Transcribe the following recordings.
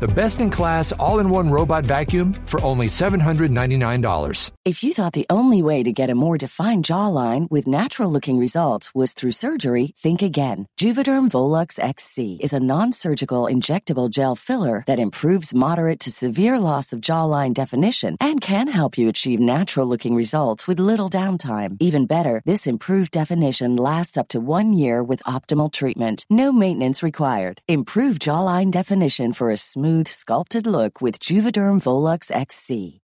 the best in class all in one robot vacuum for only $799. If you thought the only way to get a more defined jawline with natural looking results was through surgery, think again. Juvederm Volux XC is a non surgical injectable gel filler that improves moderate to severe loss of jawline definition and can help you achieve natural looking results with little downtime. Even better, this improved definition lasts up to one year with optimal treatment. No maintenance required. Improve jawline definition for a smooth, sculpted look with Juvederm Volux XC.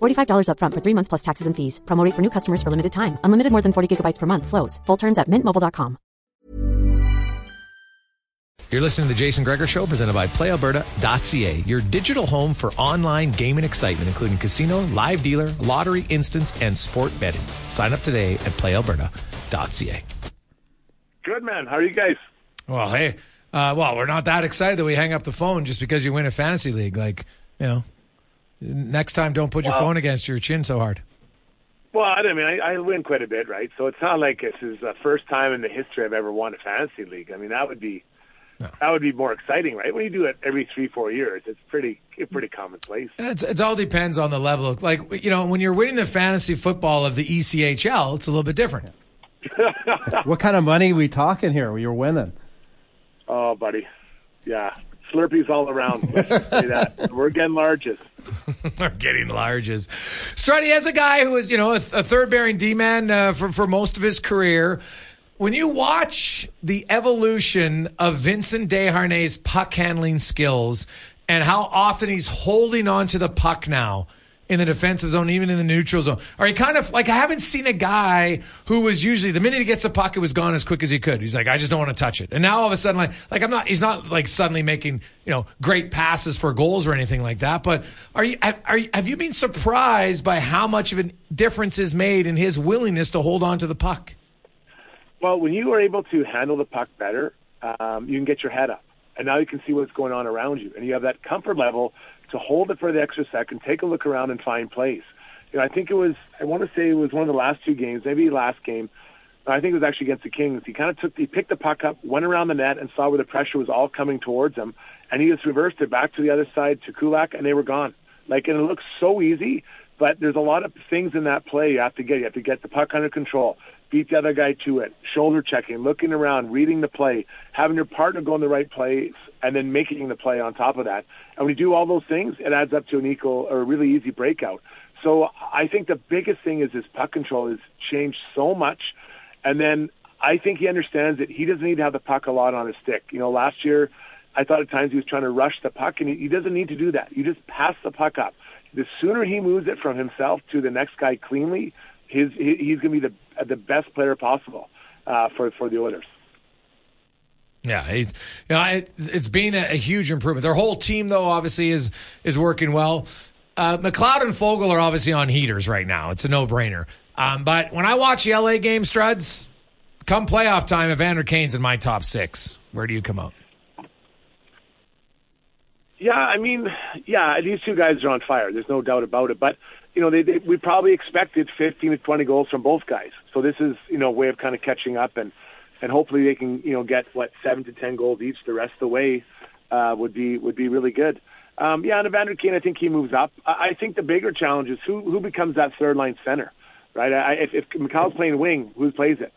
$45 upfront for three months plus taxes and fees. Promote for new customers for limited time. Unlimited more than 40 gigabytes per month. Slows. Full terms at mintmobile.com. You're listening to the Jason Gregor Show, presented by PlayAlberta.ca, your digital home for online gaming excitement, including casino, live dealer, lottery, instance, and sport betting. Sign up today at PlayAlberta.ca. Good man. How are you guys? Well, hey, uh, well, we're not that excited that we hang up the phone just because you win a fantasy league. Like, you know, next time don't put your Well- phone against your chin so hard. Well, I mean, I, I win quite a bit, right? So it's not like this is the first time in the history I've ever won a fantasy league. I mean, that would be that would be more exciting, right? When you do it every three, four years, it's pretty pretty commonplace. It's, it all depends on the level. Of, like, you know, when you're winning the fantasy football of the ECHL, it's a little bit different. what kind of money we talking here? You're winning. Oh, buddy, yeah, Slurpees all around. Let's just say that we're getting largest. are getting larges. Strutty, as a guy who was, you know, a, a third pairing D man uh, for, for most of his career, when you watch the evolution of Vincent Desharnais' puck handling skills and how often he's holding on to the puck now in the defensive zone, even in the neutral zone, are you kind of like, I haven't seen a guy who was usually, the minute he gets the puck, it was gone as quick as he could. He's like, I just don't want to touch it. And now all of a sudden, like, like I'm not, he's not like suddenly making, you know, great passes for goals or anything like that. But are you, are you, have you been surprised by how much of a difference is made in his willingness to hold on to the puck? Well, when you are able to handle the puck better, um, you can get your head up, and now you can see what's going on around you, and you have that comfort level to hold it for the extra second, take a look around, and find plays. You know, I think it was, I want to say it was one of the last two games, maybe last game. I think it was actually against the Kings. He kind of took, he picked the puck up, went around the net, and saw where the pressure was all coming towards him, and he just reversed it back to the other side to Kulak, and they were gone. Like, and it looks so easy But there's a lot of things in that play you have to get. You have to get the puck under control, beat the other guy to it, shoulder checking, looking around, reading the play, having your partner go in the right place, and then making the play on top of that. And when you do all those things, it adds up to an equal or a really easy breakout. So I think the biggest thing is his puck control has changed so much. And then I think he understands that he doesn't need to have the puck a lot on his stick. You know, last year I thought at times he was trying to rush the puck, and he, he doesn't need to do that. You just pass the puck up the sooner he moves it from himself to the next guy cleanly, his he's going to be the the best player possible uh, for for the Oilers. Yeah, he's you know it, has been a, a, huge improvement. Their whole team, though, obviously is is working well. Uh, McLeod and Foegele are obviously on heaters right now. It's a no brainer. Um, but when I watch the LA game, Struds, come playoff time, Evander Kane's in my top six. Where do you come out? Yeah, I mean, yeah, these two guys are on fire. There's no doubt about it. But you know, they, they we probably expected 15 to 20 goals from both guys. So this is you know a way of kind of catching up and and hopefully they can you know get what seven to 10 goals each the rest of the way uh, would be would be really good. Um, yeah, and Evander Kane, I think he moves up. I, I think the bigger challenge is who who becomes that third line center, right? I, if, if McLeod's playing wing, who plays it?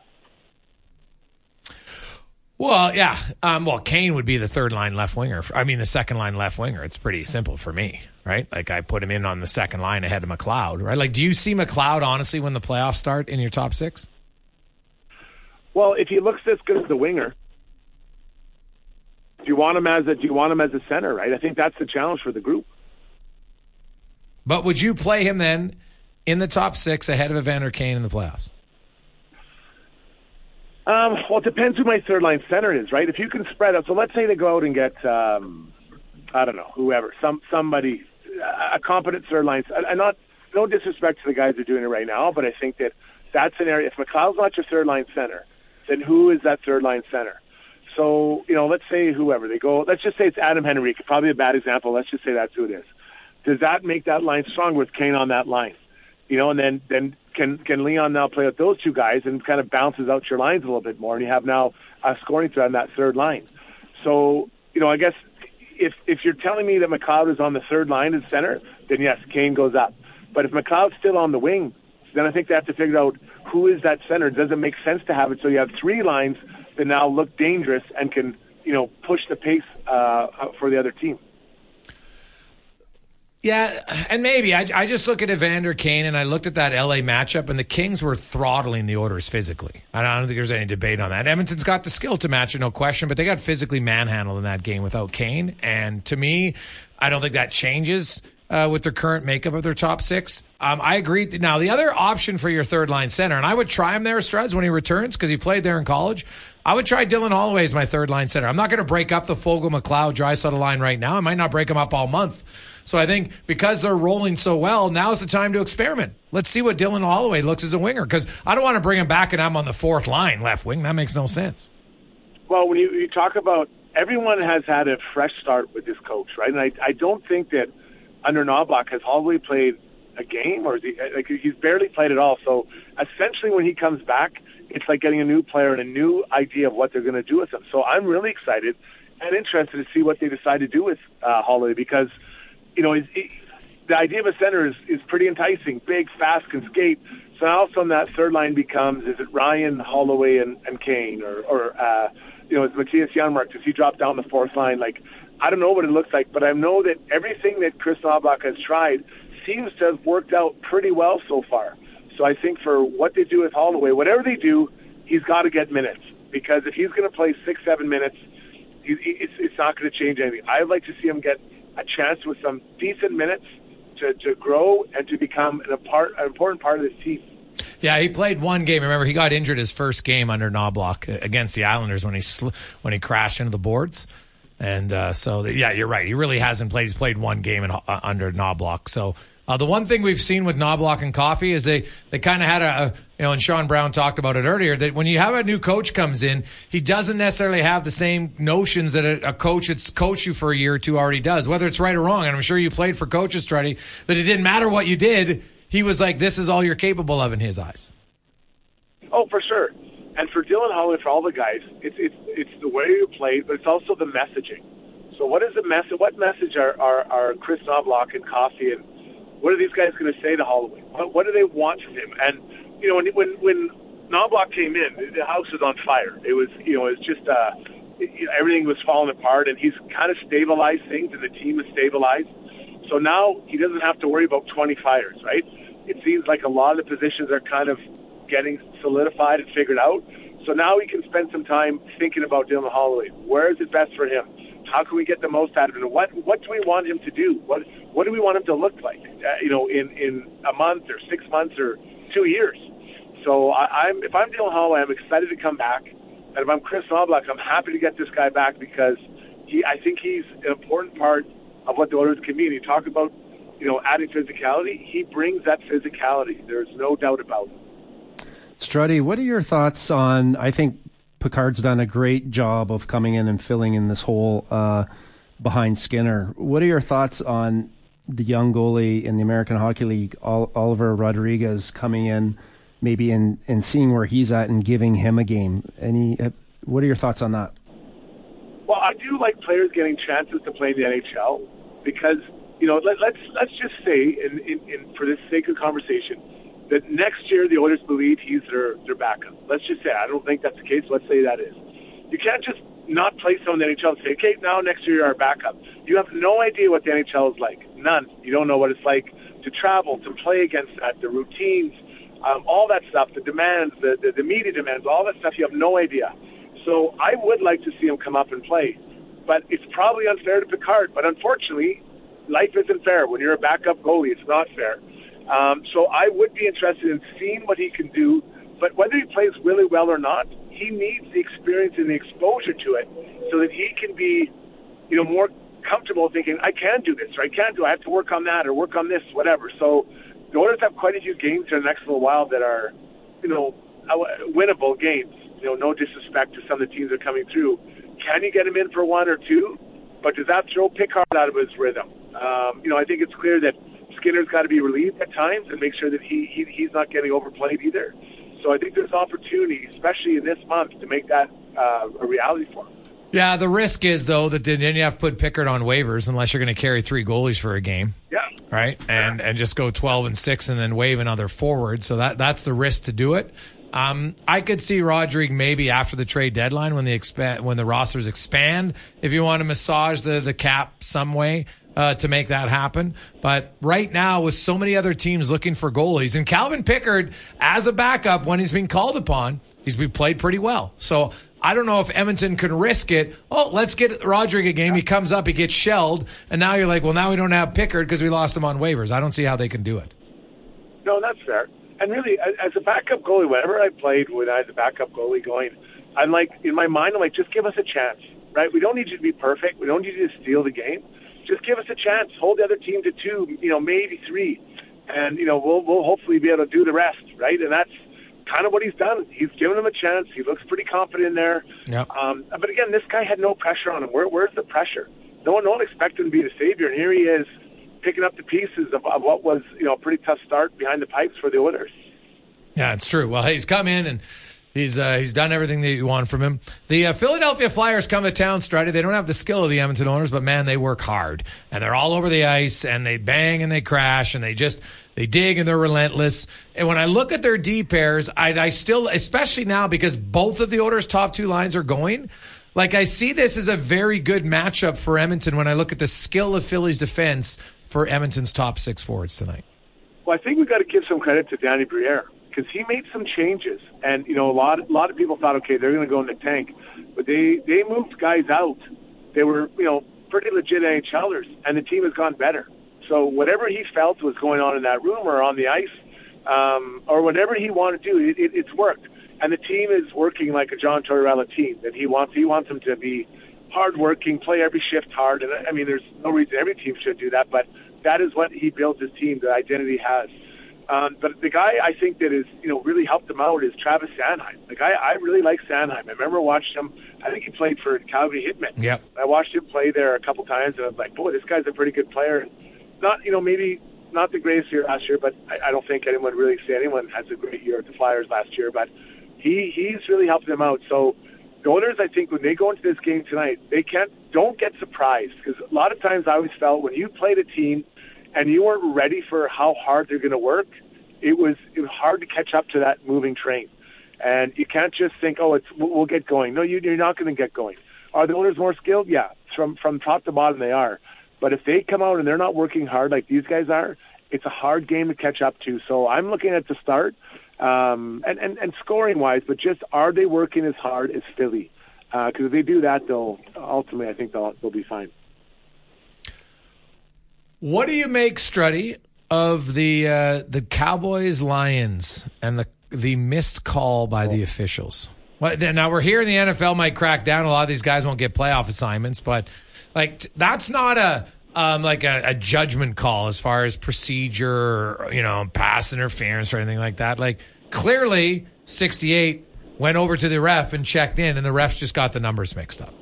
Well, yeah. Um, well, Kane would be the third line left winger. I mean, the second line left winger. It's pretty simple for me, right? Like I put him in on the second line ahead of McLeod, right? Like, do you see McLeod honestly when the playoffs start in your top six? Well, if he looks this good as a winger, do you want him as a do you want him as a center? Right. I think that's the challenge for the group. But would you play him then in the top six ahead of Evander Kane in the playoffs? Um, well, it depends who my third line center is, right? If you can spread out, so let's say they go out and get, um, I don't know, whoever, some somebody, a competent third line. And not no disrespect to the guys who are doing it right now, but I think that that's an area. If McLeod's not your third line center, then who is that third line center? So you know, let's say whoever they go. Let's just say it's Adam Henrique. Probably a bad example. Let's just say that's who it is. Does that make that line stronger with Kane on that line? You know, and then then can can Leon now play with those two guys and kind of bounces out your lines a little bit more, and you have now a scoring threat on that third line. So you know, I guess if if you're telling me that McLeod is on the third line as center, then yes, Kane goes up. But if McLeod's still on the wing, then I think they have to figure out who is that center. Does it make sense to have it so you have three lines that now look dangerous and can you know push the pace uh, for the other team? Yeah, and maybe I, I just look at Evander Kane and I looked at that LA matchup, and the Kings were throttling the Oilers physically. I don't think there's any debate on that. Edmonton's got the skill to match it, no question, but they got physically manhandled in that game without Kane. And to me, I don't think that changes uh, with their current makeup of their top six. Um, I agree. Now, the other option for your third line center, and I would try him there, Struds, when he returns because he played there in college. I would try Dylan Holloway as my third line center. I'm not going to break up the Foegele McLeod Draisaitl line right now. I might not break them up all month. So I think because they're rolling so well, now's the time to experiment. Let's see what Dylan Holloway looks as a winger because I don't want to bring him back and I'm on the fourth line left wing. That makes no sense. Well, when you, you talk about everyone has had a fresh start with this coach, right? And I, I don't think that under Knoblauch has Holloway played a game or is he, like he's barely played at all. So essentially, when he comes back, it's like getting a new player and a new idea of what they're going to do with him. So I'm really excited and interested to see what they decide to do with uh, Holloway because – you know, he, the idea of a center is, is pretty enticing. Big, fast, can skate. So now from that third line becomes is it Ryan, Holloway, and, and Kane, or, or uh, you know, is Mattias Janmark? Does he drop down the fourth line? Like, I don't know what it looks like, but I know that everything that Chris Knoblauch has tried seems to have worked out pretty well so far. So I think for what they do with Holloway, whatever they do, he's got to get minutes because if he's going to play six, seven minutes, he, it's, it's not going to change anything. I'd like to see him get a chance with some decent minutes to, to grow and to become an, part, an important part of this team. Yeah, he played one game. Remember, he got injured his first game under Knoblauch against the Islanders when he sl- when he crashed into the boards. And uh, so, yeah, you're right. He really hasn't played. He's played one game in, uh, under Knoblauch. So uh, the one thing we've seen with Knoblauch and Coffey is they, they kind of had a, a, you know, and Sean Brown talked about it earlier, that when you have a new coach comes in, he doesn't necessarily have the same notions that a, a coach that's coached you for a year or two already does, whether it's right or wrong. And I'm sure you played for coaches, Truddy, that it didn't matter what you did. He was like, this is all you're capable of in his eyes. Oh, for sure. And for Dylan Holloway, for all the guys, it's, it's, it's the way you play, but it's also the messaging. So what is the message? What message are, are, are Chris Knoblauch and Coffey and What are these guys going to say to Holloway? What, what do they want from him? And you know, when when when Knoblauch came in, the house was on fire. It was you know, it was just uh, you know, everything was falling apart, and he's kind of stabilized things, and the team is stabilized. So now he doesn't have to worry about 20 fires, right? It seems like a lot of the positions are kind of getting solidified and figured out. So now he can spend some time thinking about Dylan Holloway. Where is it best for him? How can we get the most out of him? What what do we want him to do? What what do we want him to look like? Uh, you know, in in a month or six months or two years. So I, I'm if I'm Dylan Holloway, I'm excited to come back. And if I'm Chris Knoblauch, I'm happy to get this guy back because he I think he's an important part of what the Oilers can be. And you talk about you know adding physicality. He brings that physicality. There's no doubt about it. Struddy, what are your thoughts on? I think Pickard's done a great job of coming in and filling in this hole uh, behind Skinner. What are your thoughts on the young goalie in the American Hockey League, Oliver Rodrigue, coming in, maybe and and seeing where he's at and giving him a game? Any? Uh, what are your thoughts on that? I do like players getting chances to play in the NHL because you know let, let's let's just say, in, in, in for the sake of conversation, that next year the Oilers believe he's their their backup. Let's just say I don't think that's the case. Let's say that is. You can't just not play someone in the NHL and say, okay, now next year you're our backup. You have no idea what the NHL is like. None. You don't know what it's like to travel, to play against that, the routines, um, all that stuff, the demands, the, the, the media demands, all that stuff. You have no idea. So I would like to see him come up and play, but it's probably unfair to Pickard. But unfortunately, life isn't fair. When you're a backup goalie, it's not fair. Um, so I would be interested in seeing what he can do. But whether he plays really well or not, he needs the experience and the exposure to it so that he can be, you know, more comfortable thinking, I can do this or I can do. I have to work on that or work on this, whatever. So the Oilers have quite a few games in the next little while that are, you know, winnable games. You know, no disrespect to some of the teams that are coming through. Can you get him in for one or two? But does that throw Pickard out of his rhythm? Um, you know, I think it's clear that Skinner's got to be relieved at times and make sure that he, he he's not getting overplayed either. So I think there's opportunity, especially in this month, to make that uh, a reality for him. Yeah, the risk is though that then you have to put Pickard on waivers unless you're going to carry three goalies for a game. Yeah. Right, and and just go twelve and six and then waive another forward. So that that's the risk to do it. Um, I could see Rodrigue maybe after the trade deadline when the expand when the rosters expand. If you want to massage the the cap some way, uh, to make that happen. But right now, with so many other teams looking for goalies, and Calvin Pickard as a backup when he's being called upon, he's been played pretty well. So I don't know if Edmonton can risk it. Oh, let's get Rodrigue a game. He comes up, he gets shelled, and now you're like, well, now we don't have Pickard because we lost him on waivers. I don't see how they can do it. No, that's fair. And really, as a backup goalie, whenever I played when I was a backup goalie going, I'm like, in my mind, I'm like, just give us a chance, right? We don't need you to be perfect. We don't need you to steal the game just give us a chance. Hold the other team to two, you know, maybe three, and you know we'll we'll hopefully be able to do the rest, right? And that's kind of what he's done. He's given them a chance. He looks pretty confident there. Yep. Um, but again, this guy had no pressure on him. Where, where's the pressure? No one, no one expected him to be the savior, and here he is picking up the pieces of, of what was, you know, a pretty tough start behind the pipes for the Oilers. Yeah, it's true. Well, he's come in and He's uh, he's done everything that you want from him. The uh, Philadelphia Flyers come to town, Strutty. They don't have the skill of the Edmonton Oilers, but man, they work hard and they're all over the ice and they bang and they crash and they just they dig and they're relentless. And when I look at their D pairs, I, I still, especially now because both of the Oilers' top two lines are going. Like I see this as a very good matchup for Edmonton when I look at the skill of Philly's defense for Edmonton's top six forwards tonight. Well, I think we've got to give some credit to Danny Briere because he made some changes, and you know a lot a lot of people thought, okay, they're going to go in the tank, but they they moved guys out. They were you know pretty legit NHLers, and the team has gone better. So whatever he felt was going on in that room or on the ice, um, or whatever he wanted to do, it, it, it's worked. And the team is working like a John Tortorella team that he wants. He wants them to be hardworking, play every shift hard. And I mean, there's no reason every team should do that, but that is what he builds his team. The identity has. Um, but the guy I think that is, you know, really helped him out is Travis Sanheim. The guy I really like Sanheim. I remember watching him. I think he played for Calgary Hitmen. Yep. I watched him play there a couple times, and I was like, boy, this guy's a pretty good player. Not, you know, maybe not the greatest year last year, but I, I don't think anyone really say anyone has a great year at the Flyers last year. But he he's really helped them out. So the Oilers, I think, when they go into this game tonight, they can't don't get surprised because a lot of times I always felt when you played a team and you weren't ready for how hard they're going to work, it was it was hard to catch up to that moving train. And you can't just think, oh, it's we'll get going. No, you, you're not going to get going. Are the Oilers more skilled? Yeah, from from top to bottom they are. But if they come out and they're not working hard like these guys are, it's a hard game to catch up to. So I'm looking at the start, um, and, and and scoring wise, but just are they working as hard as Philly? Because uh, if they do that, they'll ultimately I think they'll they'll be fine. What do you make, Struddy, of the uh, the Cowboys Lions and the the missed call by the officials? Well, now we're here in the NFL might crack down. A lot of these guys won't get playoff assignments, but like that's not a um, like a, a, judgment call as far as procedure, you know, pass interference or anything like that. Like clearly, sixty eight went over to the ref and checked in, and the refs just got the numbers mixed up.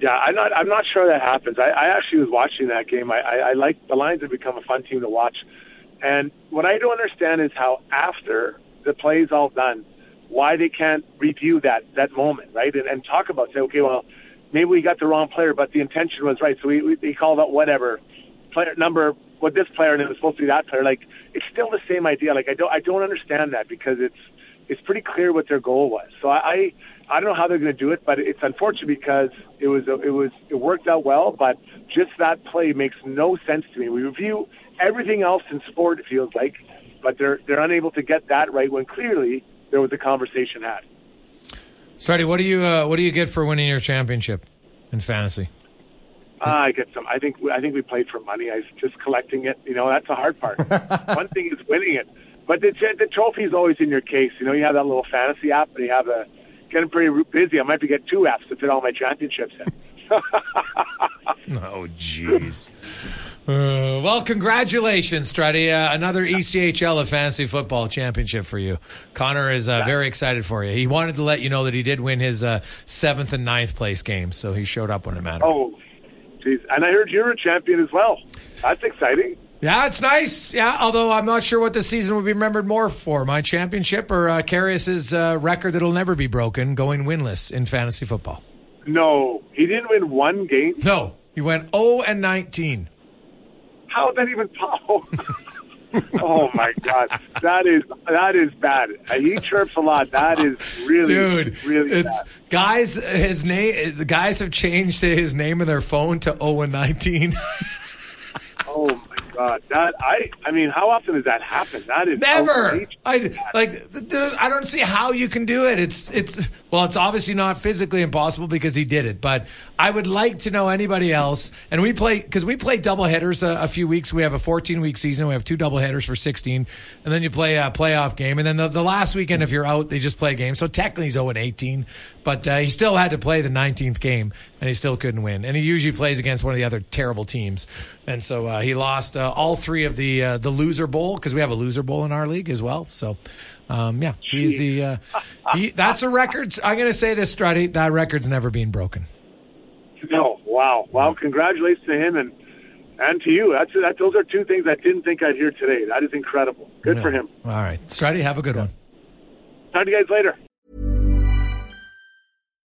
Yeah, I'm not. I'm not sure that happens. I, I actually was watching that game. I, I, I like the Lions have become a fun team to watch, and what I don't understand is how after the play is all done, why they can't review that that moment, right? And, and talk about say, okay, well, maybe we got the wrong player, but the intention was right, so we, we he called out whatever player number what this player and it was supposed to be that player. Like it's still the same idea. Like I don't I don't understand that because it's it's pretty clear what their goal was. So I I, I don't know how they're going to do it, but it's unfortunate because it was it was it worked out well, but just that play makes no sense to me. We review everything else in sport. It feels like, but they're they're unable to get that right when clearly there was a conversation had. Struddy, what do you uh, what do you get for winning your championship in fantasy? Uh, I get some. I think I think we played for money. I was just collecting it. You know, that's the hard part. One thing is winning it, but the the trophy is always in your case. You know, you have that little fantasy app, and you have a getting pretty busy. I might be get two apps to fit all my championships in. oh, jeez. Uh, well, congratulations, Struddy. Uh, another ECHL of fantasy football championship for you. Connor is uh, very excited for you. He wanted to let you know that he did win his uh, seventh and ninth place games, so he showed up when it mattered. Oh, jeez. And I heard you're a champion as well. That's exciting. Yeah, it's nice. Yeah, although I'm not sure what the season will be remembered more for my championship or uh, Karius's uh, record that'll never be broken, going winless in fantasy football. No, he didn't win one game. No, he went 0 and 19. How is that even possible? oh my god, that is that is bad. He chirps a lot. That is really, dude. Really, it's bad. guys. His name. The guys have changed his name in their phone to 0 and 19. oh God, that I I mean, how often does that happen? That is never. I like. I don't see how you can do it. It's it's well, it's obviously not physically impossible because he did it. But I would like to know anybody else. And we play because we play double headers a, a, few weeks. We have a 14 week season. We have two double headers for 16, and then you play a playoff game. And then the, the last weekend, if you're out, they just play a game. So technically, he's 0 and 18, but uh, he still had to play the 19th game, and he still couldn't win. And he usually plays against one of the other terrible teams. And so uh, he lost uh, all three of the uh, the loser bowl because we have a loser bowl in our league as well. So. Um, yeah, he's the uh, he, that's a record. I'm going to say this, Struddy. That record's never been broken. No, wow, wow! Congratulations to him and and to you. That's that. Those are two things I didn't think I'd hear today. That is incredible. Good yeah. for him. All right, Struddy, have a good one. Talk to you guys later.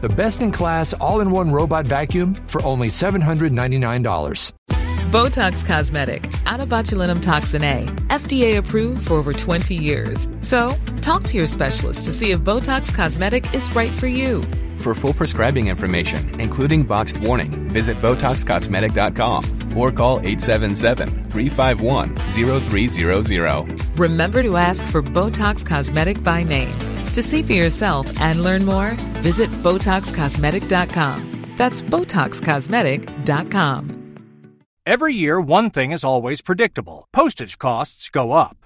the best in class all in one robot vacuum for only $799. Botox Cosmetic, out of botulinum toxin A, FDA approved for over 20 years. So, talk to your specialist to see if Botox Cosmetic is right for you. For full prescribing information, including boxed warning, visit BotoxCosmetic.com or call 877-351-0300. Remember to ask for Botox Cosmetic by name. To see for yourself and learn more, visit BotoxCosmetic.com. That's BotoxCosmetic.com. Every year, one thing is always predictable. Postage costs go up.